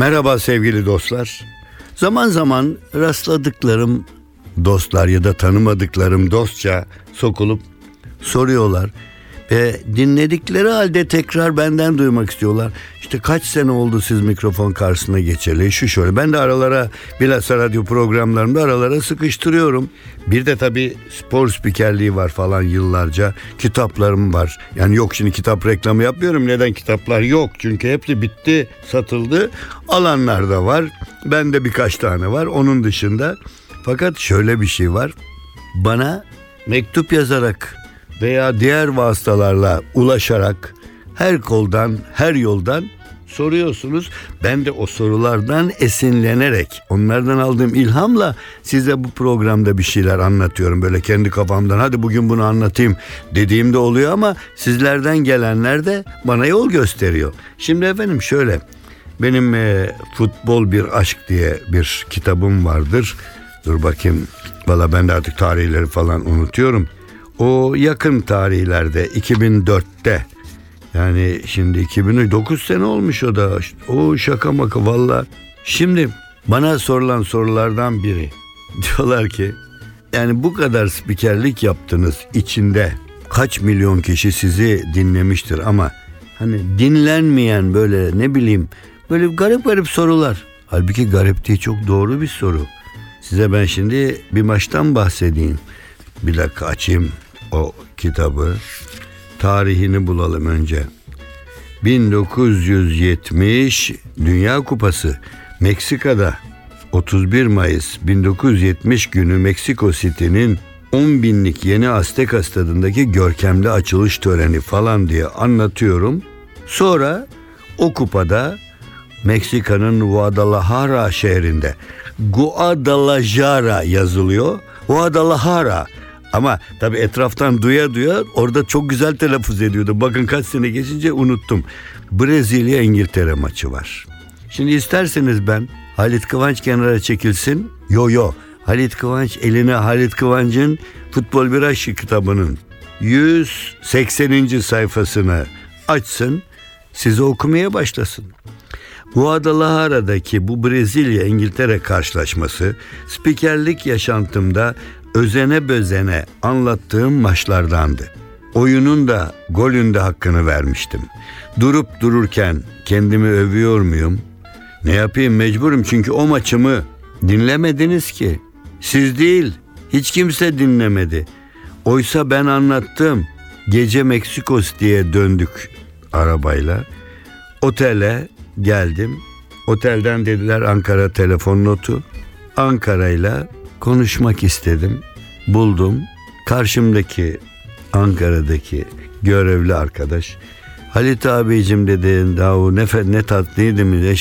Merhaba sevgili dostlar. Zaman zaman rastladıklarım dostlar ya da tanımadıklarım dostça sokulup soruyorlar. Ve dinledikleri halde tekrar benden duymak istiyorlar. İşte kaç sene oldu siz mikrofon karşısına geçeli şu şöyle. Ben de aralara bilhassa radyo programlarımda aralara sıkıştırıyorum. Bir de tabii spor spikerliği var falan yıllarca. Kitaplarım var. Yani yok şimdi kitap reklamı yapmıyorum. Neden kitaplar yok? Çünkü hepsi bitti, satıldı. Alanlar da var. Bende birkaç tane var. Onun dışında. Fakat şöyle bir şey var. Bana mektup yazarak veya diğer vasıtalarla ulaşarak her koldan, her yoldan soruyorsunuz. Ben de o sorulardan esinlenerek, onlardan aldığım ilhamla size bu programda bir şeyler anlatıyorum. Böyle kendi kafamdan hadi bugün bunu anlatayım dediğimde oluyor ama sizlerden gelenler de bana yol gösteriyor. Şimdi efendim şöyle, benim e, Futbol Bir Aşk diye bir kitabım vardır. Dur bakayım, valla ben de artık tarihleri falan unutuyorum. O yakın tarihlerde 2004'te yani şimdi 2009 sene olmuş o da. O şaka maka valla. Şimdi bana sorulan sorulardan biri. Diyorlar ki yani bu kadar spikerlik yaptınız içinde kaç milyon kişi sizi dinlemiştir ama hani dinlenmeyen böyle ne bileyim böyle garip garip sorular. Halbuki garip değil çok doğru bir soru. Size ben şimdi bir maçtan bahsedeyim. Bir dakika açayım o kitabı. Tarihini bulalım önce. 1970 Dünya Kupası Meksika'da 31 Mayıs 1970 günü Meksiko City'nin 10 binlik yeni Azteca stadındaki görkemli açılış töreni falan diye anlatıyorum. Sonra o kupada Meksika'nın Guadalajara şehrinde Guadalajara yazılıyor. Guadalajara ama tabi etraftan duya duya orada çok güzel telaffuz ediyordu. Bakın kaç sene geçince unuttum. Brezilya İngiltere maçı var. Şimdi isterseniz ben Halit Kıvanç kenara çekilsin. Yo yo. Halit Kıvanç eline Halit Kıvanç'ın Futbol Bir Aşkı kitabının 180. sayfasını açsın. Size okumaya başlasın. Guadalajara'daki bu Brezilya İngiltere karşılaşması spikerlik yaşantımda özene bözene anlattığım maçlardandı. Oyunun da golün de hakkını vermiştim. Durup dururken kendimi övüyor muyum? Ne yapayım mecburum çünkü o maçımı dinlemediniz ki. Siz değil, hiç kimse dinlemedi. Oysa ben anlattım. Gece Meksikos diye döndük arabayla. Otele geldim. Otelden dediler Ankara telefon notu. Ankara'yla konuşmak istedim. Buldum. Karşımdaki Ankara'daki görevli arkadaş Halit abicim dedi daha ne, ne tatlıydı mı ne,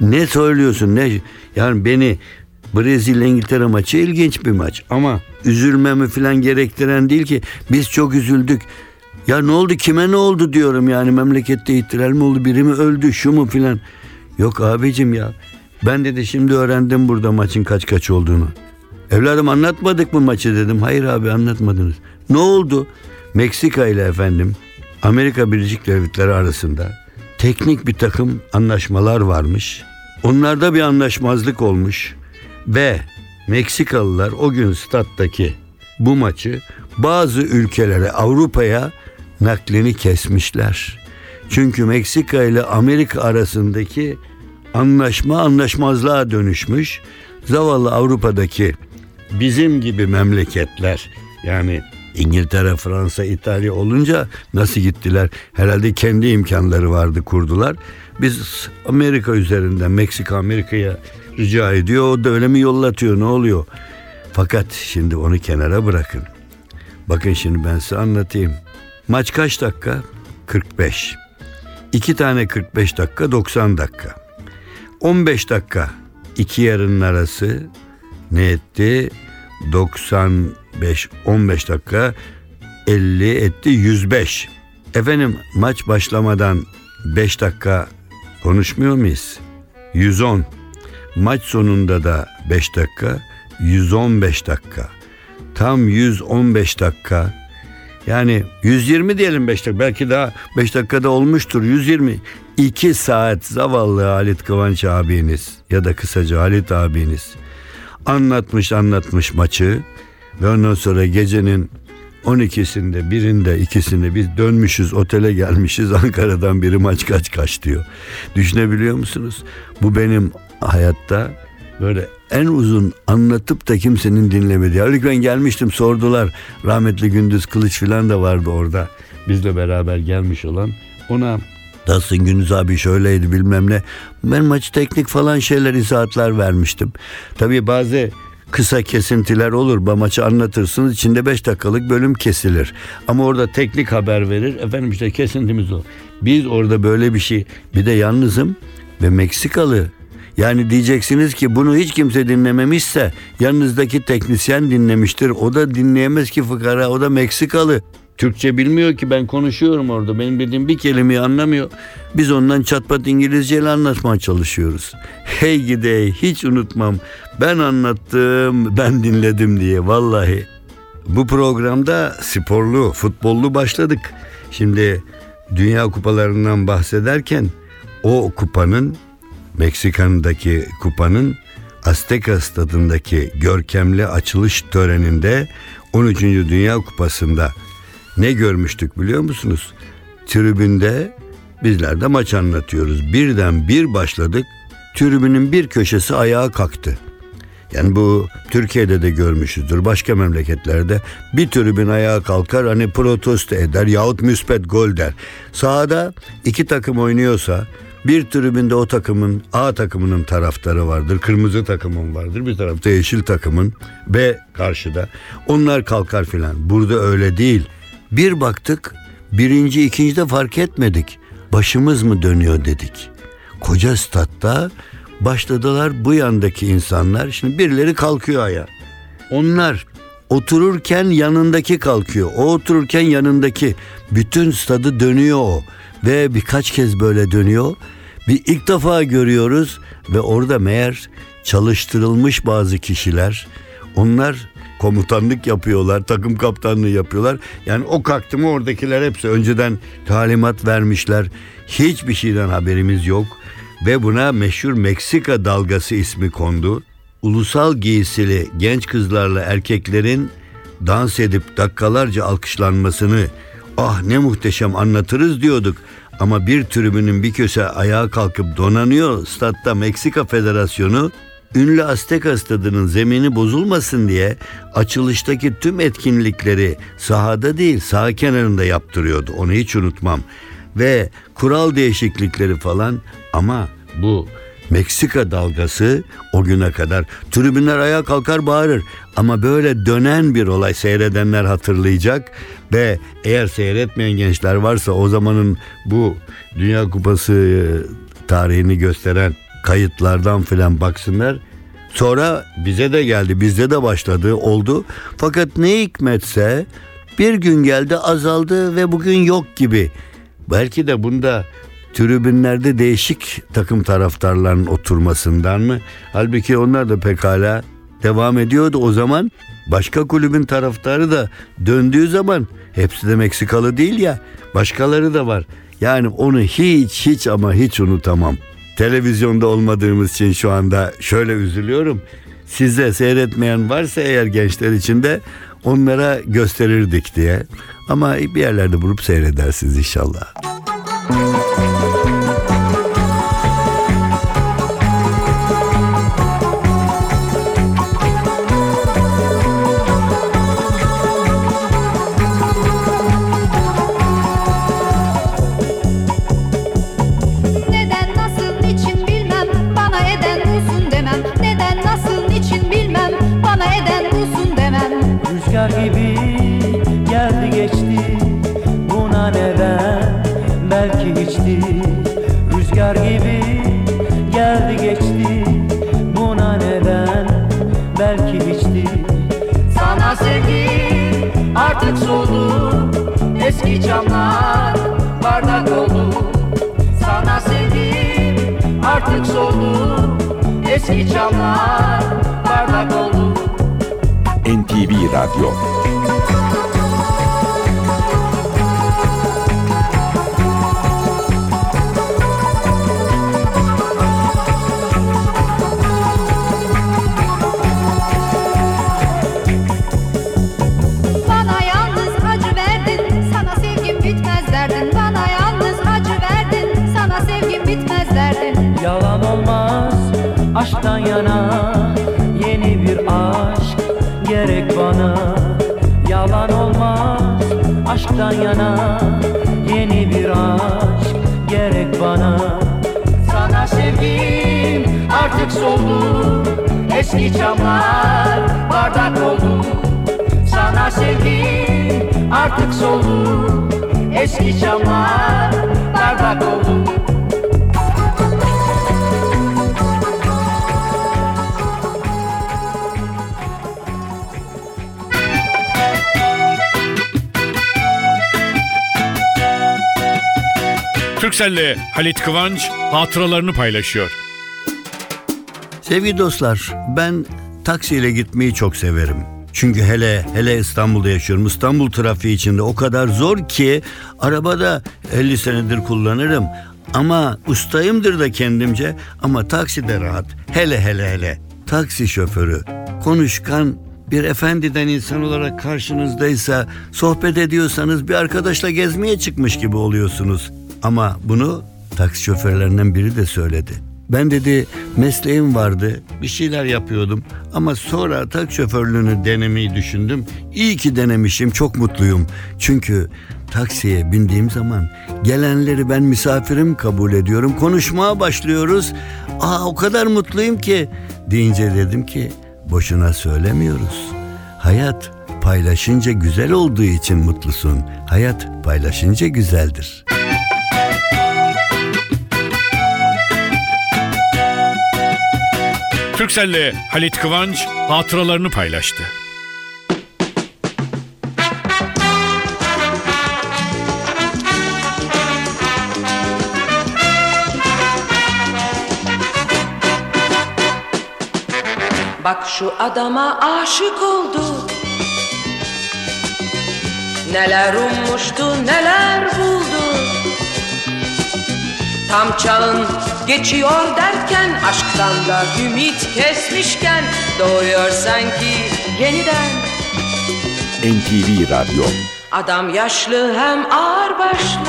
ne söylüyorsun ne yani beni Brezilya İngiltere maçı ilginç bir maç ama üzülmemi falan gerektiren değil ki biz çok üzüldük. Ya ne oldu kime ne oldu diyorum yani memlekette ihtilal mi oldu biri mi öldü şu mu filan. Yok abicim ya ben dedi şimdi öğrendim burada maçın kaç kaç olduğunu. Evladım anlatmadık mı maçı dedim. Hayır abi anlatmadınız. Ne oldu? Meksika ile efendim Amerika Birleşik Devletleri arasında teknik bir takım anlaşmalar varmış. Onlarda bir anlaşmazlık olmuş ve Meksikalılar o gün stat'taki bu maçı bazı ülkelere Avrupa'ya naklini kesmişler. Çünkü Meksika ile Amerika arasındaki anlaşma anlaşmazlığa dönüşmüş. Zavallı Avrupa'daki bizim gibi memleketler yani İngiltere, Fransa, İtalya olunca nasıl gittiler? Herhalde kendi imkanları vardı kurdular. Biz Amerika üzerinden Meksika Amerika'ya rica ediyor. O da öyle mi yollatıyor ne oluyor? Fakat şimdi onu kenara bırakın. Bakın şimdi ben size anlatayım. Maç kaç dakika? 45. İki tane 45 dakika 90 dakika. 15 dakika iki yarının arası ne etti? 95 15 dakika 50 etti 105. Efendim maç başlamadan 5 dakika konuşmuyor muyuz? 110. Maç sonunda da 5 dakika 115 dakika. Tam 115 dakika. Yani 120 diyelim 5 dakika. Belki daha 5 dakikada olmuştur. 120. 2 saat zavallı Halit Kıvanç abiniz ya da kısaca Halit abiniz anlatmış anlatmış maçı ve ondan sonra gecenin 12'sinde birinde ikisinde biz dönmüşüz otele gelmişiz Ankara'dan biri maç kaç kaç diyor. Düşünebiliyor musunuz? Bu benim hayatta böyle en uzun anlatıp da kimsenin dinlemediği. Halbuki ben gelmiştim sordular. Rahmetli Gündüz Kılıç falan da vardı orada. Bizle beraber gelmiş olan. Ona Nasılsın Gündüz abi şöyleydi bilmem ne. Ben maçı teknik falan şeyler izahatlar vermiştim. Tabii bazı kısa kesintiler olur. Bu maçı anlatırsınız içinde 5 dakikalık bölüm kesilir. Ama orada teknik haber verir. Efendim işte kesintimiz o. Biz orada böyle bir şey bir de yalnızım ve Meksikalı yani diyeceksiniz ki bunu hiç kimse dinlememişse yanınızdaki teknisyen dinlemiştir. O da dinleyemez ki fıkara o da Meksikalı. Türkçe bilmiyor ki ben konuşuyorum orada. Benim dediğim bir kelimeyi anlamıyor. Biz ondan çatpat İngilizceyle anlatmaya çalışıyoruz. Hey gidey hiç unutmam. Ben anlattım, ben dinledim diye vallahi. Bu programda sporlu, futbollu başladık. Şimdi Dünya Kupalarından bahsederken o kupanın Meksika'daki kupanın Azteca stadındaki görkemli açılış töreninde 13. Dünya Kupası'nda ne görmüştük biliyor musunuz? Tribünde bizler de maç anlatıyoruz. Birden bir başladık. Tribünün bir köşesi ayağa kalktı. Yani bu Türkiye'de de görmüşüzdür. Başka memleketlerde bir tribün ayağa kalkar hani protesto eder yahut müspet gol der. Sahada iki takım oynuyorsa bir tribünde o takımın A takımının taraftarı vardır. Kırmızı takımın vardır. Bir tarafta yeşil takımın B karşıda. Onlar kalkar filan. Burada öyle değil. Bir baktık birinci ikinci de fark etmedik. Başımız mı dönüyor dedik. Koca statta başladılar bu yandaki insanlar. Şimdi birileri kalkıyor ayağa. Onlar otururken yanındaki kalkıyor. O otururken yanındaki. Bütün stadı dönüyor o. Ve birkaç kez böyle dönüyor. Bir ilk defa görüyoruz ve orada meğer çalıştırılmış bazı kişiler. Onlar komutanlık yapıyorlar, takım kaptanlığı yapıyorlar. Yani o kalktı mı oradakiler hepsi önceden talimat vermişler. Hiçbir şeyden haberimiz yok ve buna meşhur Meksika dalgası ismi kondu. Ulusal giysili genç kızlarla erkeklerin dans edip dakikalarca alkışlanmasını ah ne muhteşem anlatırız diyorduk. Ama bir tribünün bir köşe ayağa kalkıp donanıyor. Statta Meksika Federasyonu ünlü Azteca stadının zemini bozulmasın diye açılıştaki tüm etkinlikleri sahada değil saha kenarında yaptırıyordu. Onu hiç unutmam. Ve kural değişiklikleri falan ama bu Meksika dalgası o güne kadar tribünler ayağa kalkar bağırır. Ama böyle dönen bir olay seyredenler hatırlayacak ve eğer seyretmeyen gençler varsa o zamanın bu Dünya Kupası e, tarihini gösteren kayıtlardan filan baksınlar. Sonra bize de geldi, bizde de başladı, oldu. Fakat ne hikmetse bir gün geldi azaldı ve bugün yok gibi. Belki de bunda tribünlerde değişik takım taraftarlarının oturmasından mı? Halbuki onlar da pekala devam ediyordu o zaman. Başka kulübün taraftarı da döndüğü zaman hepsi de Meksikalı değil ya. Başkaları da var. Yani onu hiç hiç ama hiç unutamam. Televizyonda olmadığımız için şu anda şöyle üzülüyorum. Size seyretmeyen varsa eğer gençler içinde onlara gösterirdik diye. Ama bir yerlerde bulup seyredersiniz inşallah. Rüzgar NTV aşktan yana Yeni bir aşk gerek bana. Sana sevgim artık soldu Eski camlar bardak oldu. Sana sevgim artık soldu Eski camlar bardak oldu Türkcell'le Halit Kıvanç hatıralarını paylaşıyor. Sevgili dostlar ben taksiyle gitmeyi çok severim. Çünkü hele hele İstanbul'da yaşıyorum. İstanbul trafiği içinde o kadar zor ki arabada 50 senedir kullanırım. Ama ustayımdır da kendimce ama takside rahat. Hele hele hele. Taksi şoförü konuşkan bir efendiden insan olarak karşınızdaysa sohbet ediyorsanız bir arkadaşla gezmeye çıkmış gibi oluyorsunuz. Ama bunu taksi şoförlerinden biri de söyledi. Ben dedi mesleğim vardı bir şeyler yapıyordum ama sonra taksi şoförlüğünü denemeyi düşündüm. İyi ki denemişim çok mutluyum. Çünkü taksiye bindiğim zaman gelenleri ben misafirim kabul ediyorum. Konuşmaya başlıyoruz. Aa o kadar mutluyum ki deyince dedim ki boşuna söylemiyoruz. Hayat paylaşınca güzel olduğu için mutlusun. Hayat paylaşınca güzeldir. Türkcell'le Halit Kıvanç hatıralarını paylaştı. Bak şu adama aşık oldu Neler ummuştu neler buldu Tam çağın geçiyor derken Aşktan da ümit kesmişken Doğuyor sanki yeniden. NTV Radyo. Adam yaşlı hem ağır başlı.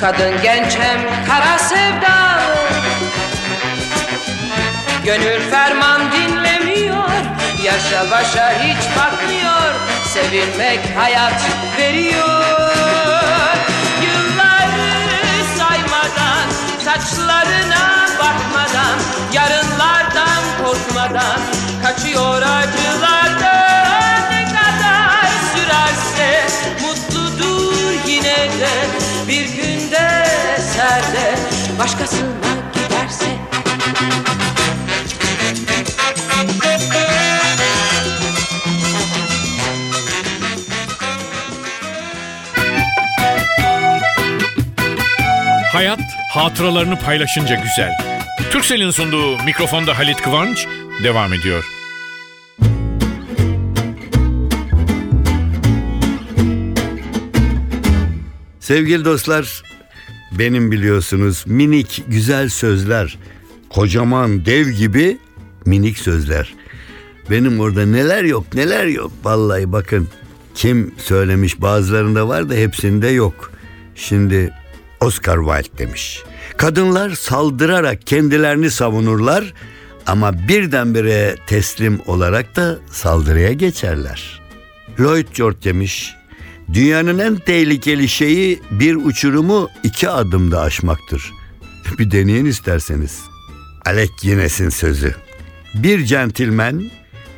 Kadın genç hem kara sevdalı. Gönül ferman dinlemiyor Yaşa başa hiç bakmıyor. Sevilmek hayat veriyor Saçlarına bakmadan Yarınlardan korkmadan Kaçıyor acılardan Ne kadar sürerse Mutludur yine de Bir günde serde. Başkasına hatıralarını paylaşınca güzel. Türkcell'in sunduğu mikrofonda Halit Kıvanç devam ediyor. Sevgili dostlar, benim biliyorsunuz minik güzel sözler, kocaman dev gibi minik sözler. Benim orada neler yok neler yok. Vallahi bakın kim söylemiş bazılarında var da hepsinde yok. Şimdi Oscar Wilde demiş. Kadınlar saldırarak kendilerini savunurlar ama birdenbire teslim olarak da saldırıya geçerler. Lloyd George demiş. Dünyanın en tehlikeli şeyi bir uçurumu iki adımda aşmaktır. Bir deneyin isterseniz. Alec Guinness'in sözü. Bir centilmen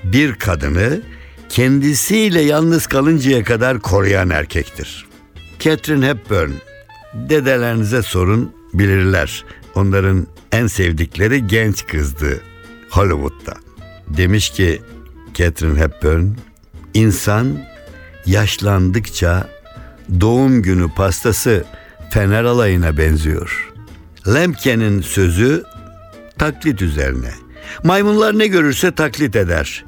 bir kadını kendisiyle yalnız kalıncaya kadar koruyan erkektir. Catherine Hepburn, dedelerinize sorun bilirler. Onların en sevdikleri genç kızdı Hollywood'da. Demiş ki Catherine Hepburn, insan yaşlandıkça doğum günü pastası fener alayına benziyor. Lemke'nin sözü taklit üzerine. Maymunlar ne görürse taklit eder.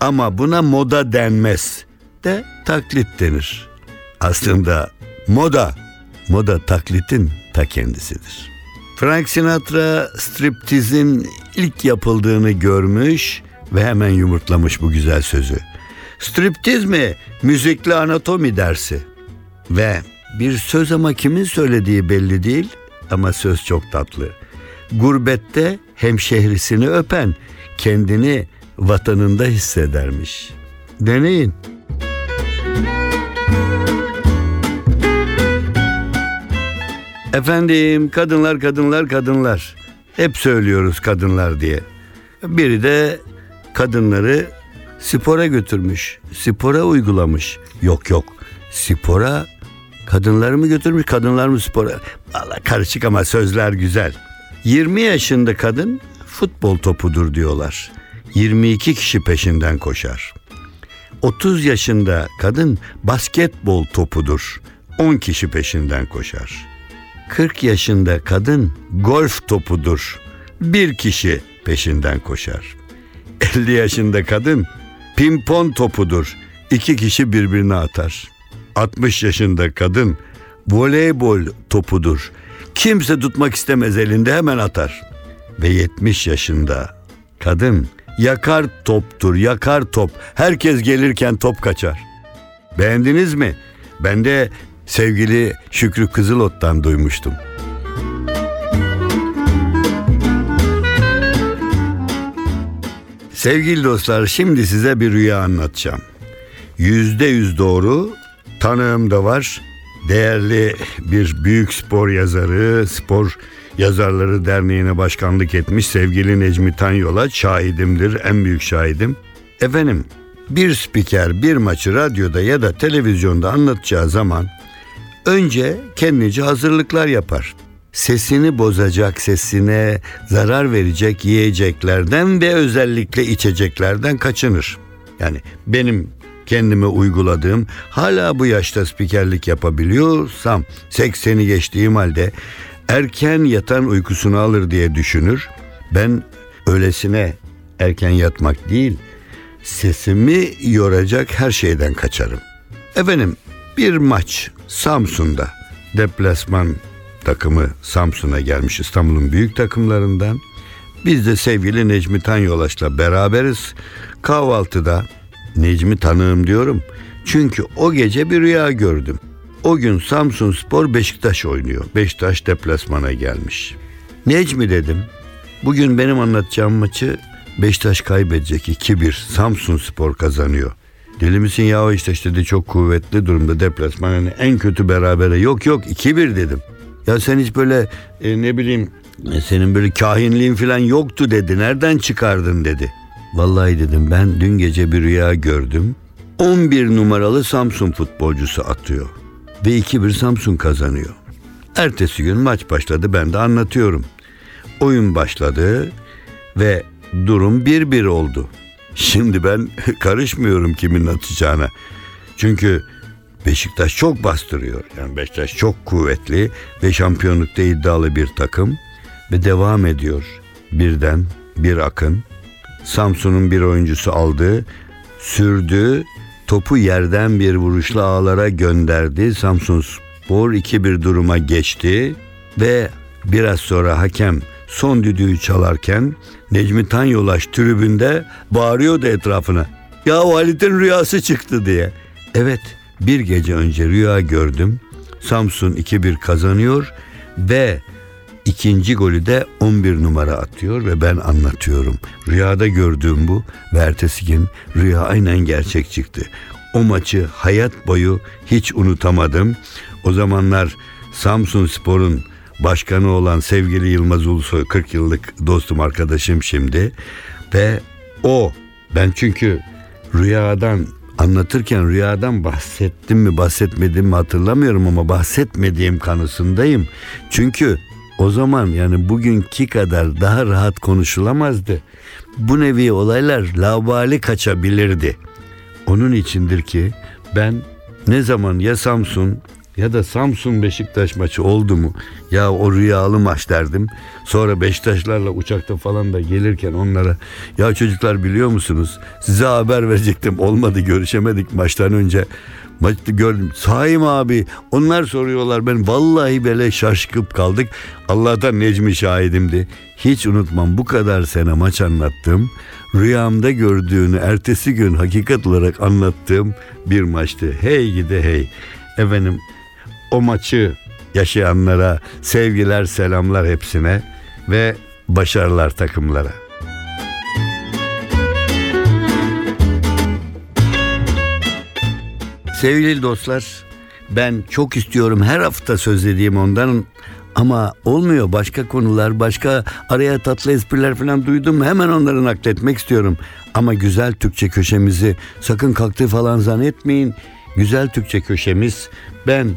Ama buna moda denmez de taklit denir. Aslında moda, moda taklitin ta kendisidir. Frank Sinatra striptizin ilk yapıldığını görmüş ve hemen yumurtlamış bu güzel sözü. Striptiz mi? Müzikli anatomi dersi. Ve bir söz ama kimin söylediği belli değil ama söz çok tatlı. Gurbette hemşehrisini öpen kendini vatanında hissedermiş. Deneyin. Efendim kadınlar kadınlar kadınlar. Hep söylüyoruz kadınlar diye. Biri de kadınları spora götürmüş. Spora uygulamış. Yok yok. Spora kadınları mı götürmüş kadınlar mı spora? Valla karışık ama sözler güzel. 20 yaşında kadın futbol topudur diyorlar. 22 kişi peşinden koşar. 30 yaşında kadın basketbol topudur. 10 kişi peşinden koşar. 40 yaşında kadın golf topudur. Bir kişi peşinden koşar. 50 yaşında kadın pimpon topudur. İki kişi birbirine atar. 60 yaşında kadın voleybol topudur. Kimse tutmak istemez elinde hemen atar. Ve 70 yaşında kadın yakar toptur, yakar top. Herkes gelirken top kaçar. Beğendiniz mi? Ben de sevgili Şükrü Kızılot'tan duymuştum. Sevgili dostlar şimdi size bir rüya anlatacağım. Yüzde yüz doğru tanığım da var. Değerli bir büyük spor yazarı, spor yazarları derneğine başkanlık etmiş sevgili Necmi Tanyol'a şahidimdir, en büyük şahidim. Efendim bir spiker bir maçı radyoda ya da televizyonda anlatacağı zaman önce kendince hazırlıklar yapar. Sesini bozacak, sesine zarar verecek yiyeceklerden ve özellikle içeceklerden kaçınır. Yani benim kendime uyguladığım hala bu yaşta spikerlik yapabiliyorsam 80'i geçtiğim halde erken yatan uykusunu alır diye düşünür. Ben öylesine erken yatmak değil sesimi yoracak her şeyden kaçarım. Efendim bir maç Samsun'da deplasman takımı Samsun'a gelmiş İstanbul'un büyük takımlarından. Biz de sevgili Necmi Tanyolaş'la beraberiz. Kahvaltıda Necmi tanığım diyorum. Çünkü o gece bir rüya gördüm. O gün Samsun Spor Beşiktaş oynuyor. Beşiktaş deplasmana gelmiş. Necmi dedim. Bugün benim anlatacağım maçı Beşiktaş kaybedecek 2-1. Samsun Spor kazanıyor. Deli misin ya işte işte de çok kuvvetli durumda deplasman. Yani en kötü berabere yok yok 2-1 dedim. Ya sen hiç böyle e, ne bileyim e, senin böyle kahinliğin falan yoktu dedi. Nereden çıkardın dedi. Vallahi dedim ben dün gece bir rüya gördüm. 11 numaralı Samsun futbolcusu atıyor. Ve 2-1 Samsun kazanıyor. Ertesi gün maç başladı ben de anlatıyorum. Oyun başladı ve durum 1-1 oldu. Şimdi ben karışmıyorum kimin atacağına. Çünkü Beşiktaş çok bastırıyor. Yani Beşiktaş çok kuvvetli ve şampiyonlukta iddialı bir takım ve devam ediyor. Birden bir akın. Samsun'un bir oyuncusu aldı, sürdü, topu yerden bir vuruşla ağlara gönderdi. Samsun Spor 2-1 duruma geçti ve biraz sonra hakem son düdüğü çalarken Necmi Tanyolaş tribünde bağırıyordu etrafına. Ya Halit'in rüyası çıktı diye. Evet bir gece önce rüya gördüm. Samsun 2-1 kazanıyor ve ikinci golü de 11 numara atıyor ve ben anlatıyorum. Rüyada gördüğüm bu ve ertesi gün rüya aynen gerçek çıktı. O maçı hayat boyu hiç unutamadım. O zamanlar Samsun Spor'un başkanı olan sevgili Yılmaz Ulusoy 40 yıllık dostum arkadaşım şimdi ve o Ben çünkü rüyadan anlatırken rüyadan bahsettim mi bahsetmedim mi hatırlamıyorum ama bahsetmediğim kanısındayım. Çünkü o zaman yani bugünkü kadar daha rahat konuşulamazdı. Bu nevi olaylar labali kaçabilirdi. Onun içindir ki ben ne zaman ya Samsun ya da Samsun Beşiktaş maçı oldu mu ya o rüyalı maç derdim. Sonra Beşiktaşlarla uçakta falan da gelirken onlara ya çocuklar biliyor musunuz size haber verecektim olmadı görüşemedik maçtan önce. Maçta gördüm. Saim abi onlar soruyorlar ben vallahi böyle şaşkıp kaldık. Allah'tan Necmi şahidimdi. Hiç unutmam bu kadar sene maç anlattım. Rüyamda gördüğünü ertesi gün hakikat olarak anlattığım bir maçtı. Hey gide hey. Efendim o maçı yaşayanlara sevgiler selamlar hepsine ve başarılar takımlara. Sevgili dostlar ben çok istiyorum her hafta söz dediğim ondan ama olmuyor başka konular başka araya tatlı espriler falan duydum hemen onları nakletmek istiyorum. Ama güzel Türkçe köşemizi sakın kalktı falan zannetmeyin. Güzel Türkçe köşemiz ben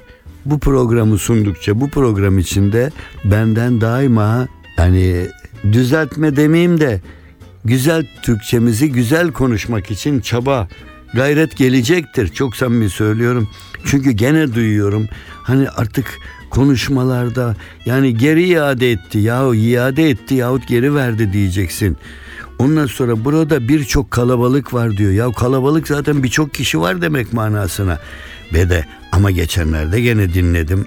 bu programı sundukça bu program içinde benden daima yani düzeltme demeyeyim de güzel Türkçemizi güzel konuşmak için çaba gayret gelecektir. Çok samimi söylüyorum. Çünkü gene duyuyorum. Hani artık konuşmalarda yani geri iade etti yahu iade etti yahut geri verdi diyeceksin. Ondan sonra burada birçok kalabalık var diyor. Ya kalabalık zaten birçok kişi var demek manasına. Ve de ama geçenlerde gene dinledim.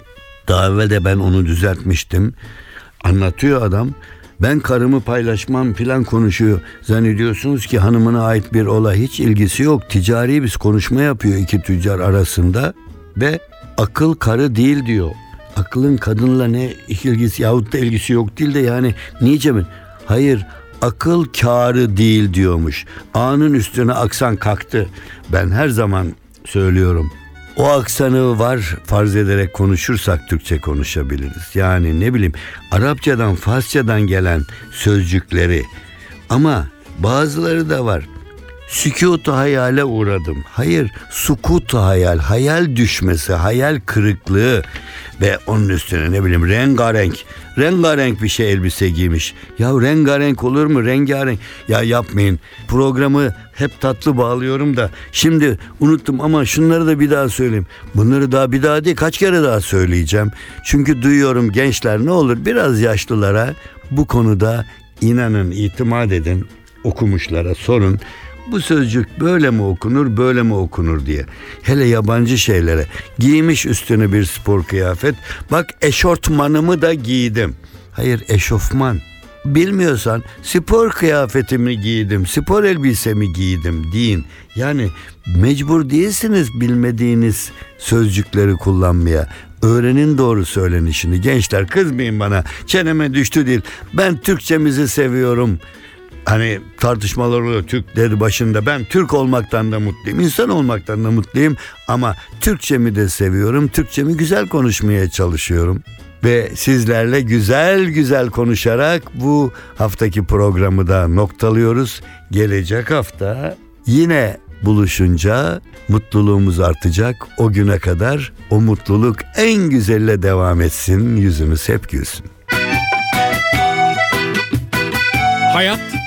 Daha evvel de ben onu düzeltmiştim. Anlatıyor adam. Ben karımı paylaşmam filan konuşuyor. Zannediyorsunuz ki hanımına ait bir olay hiç ilgisi yok. Ticari bir konuşma yapıyor iki tüccar arasında ve akıl karı değil diyor. Aklın kadınla ne ilgisi yahut da ilgisi yok değil de yani nice mi? Hayır akıl kârı değil diyormuş. A'nın üstüne aksan kalktı. Ben her zaman söylüyorum. O aksanı var farz ederek konuşursak Türkçe konuşabiliriz. Yani ne bileyim Arapçadan Farsçadan gelen sözcükleri ama bazıları da var. Sükutu hayale uğradım. Hayır, sukut hayal, hayal düşmesi, hayal kırıklığı ve onun üstüne ne bileyim rengarenk, rengarenk bir şey elbise giymiş. Ya rengarenk olur mu? Rengarenk. Ya yapmayın. Programı hep tatlı bağlıyorum da şimdi unuttum ama şunları da bir daha söyleyeyim. Bunları daha bir daha değil kaç kere daha söyleyeceğim. Çünkü duyuyorum gençler ne olur biraz yaşlılara bu konuda inanın, itimat edin okumuşlara sorun. Bu sözcük böyle mi okunur, böyle mi okunur diye. Hele yabancı şeylere. Giymiş üstüne bir spor kıyafet. Bak eşortmanımı da giydim. Hayır eşofman. Bilmiyorsan spor kıyafetimi giydim, spor elbisemi giydim deyin. Yani mecbur değilsiniz bilmediğiniz sözcükleri kullanmaya. Öğrenin doğru söylenişini. Gençler kızmayın bana. Çeneme düştü değil. Ben Türkçemizi seviyorum. Hani tartışmalar oluyor Türkleri başında. Ben Türk olmaktan da mutluyum. insan olmaktan da mutluyum. Ama Türkçemi de seviyorum. Türkçemi güzel konuşmaya çalışıyorum. Ve sizlerle güzel güzel konuşarak bu haftaki programı da noktalıyoruz. Gelecek hafta yine buluşunca mutluluğumuz artacak. O güne kadar o mutluluk en güzelle devam etsin. Yüzünüz hep gülsün. Hayat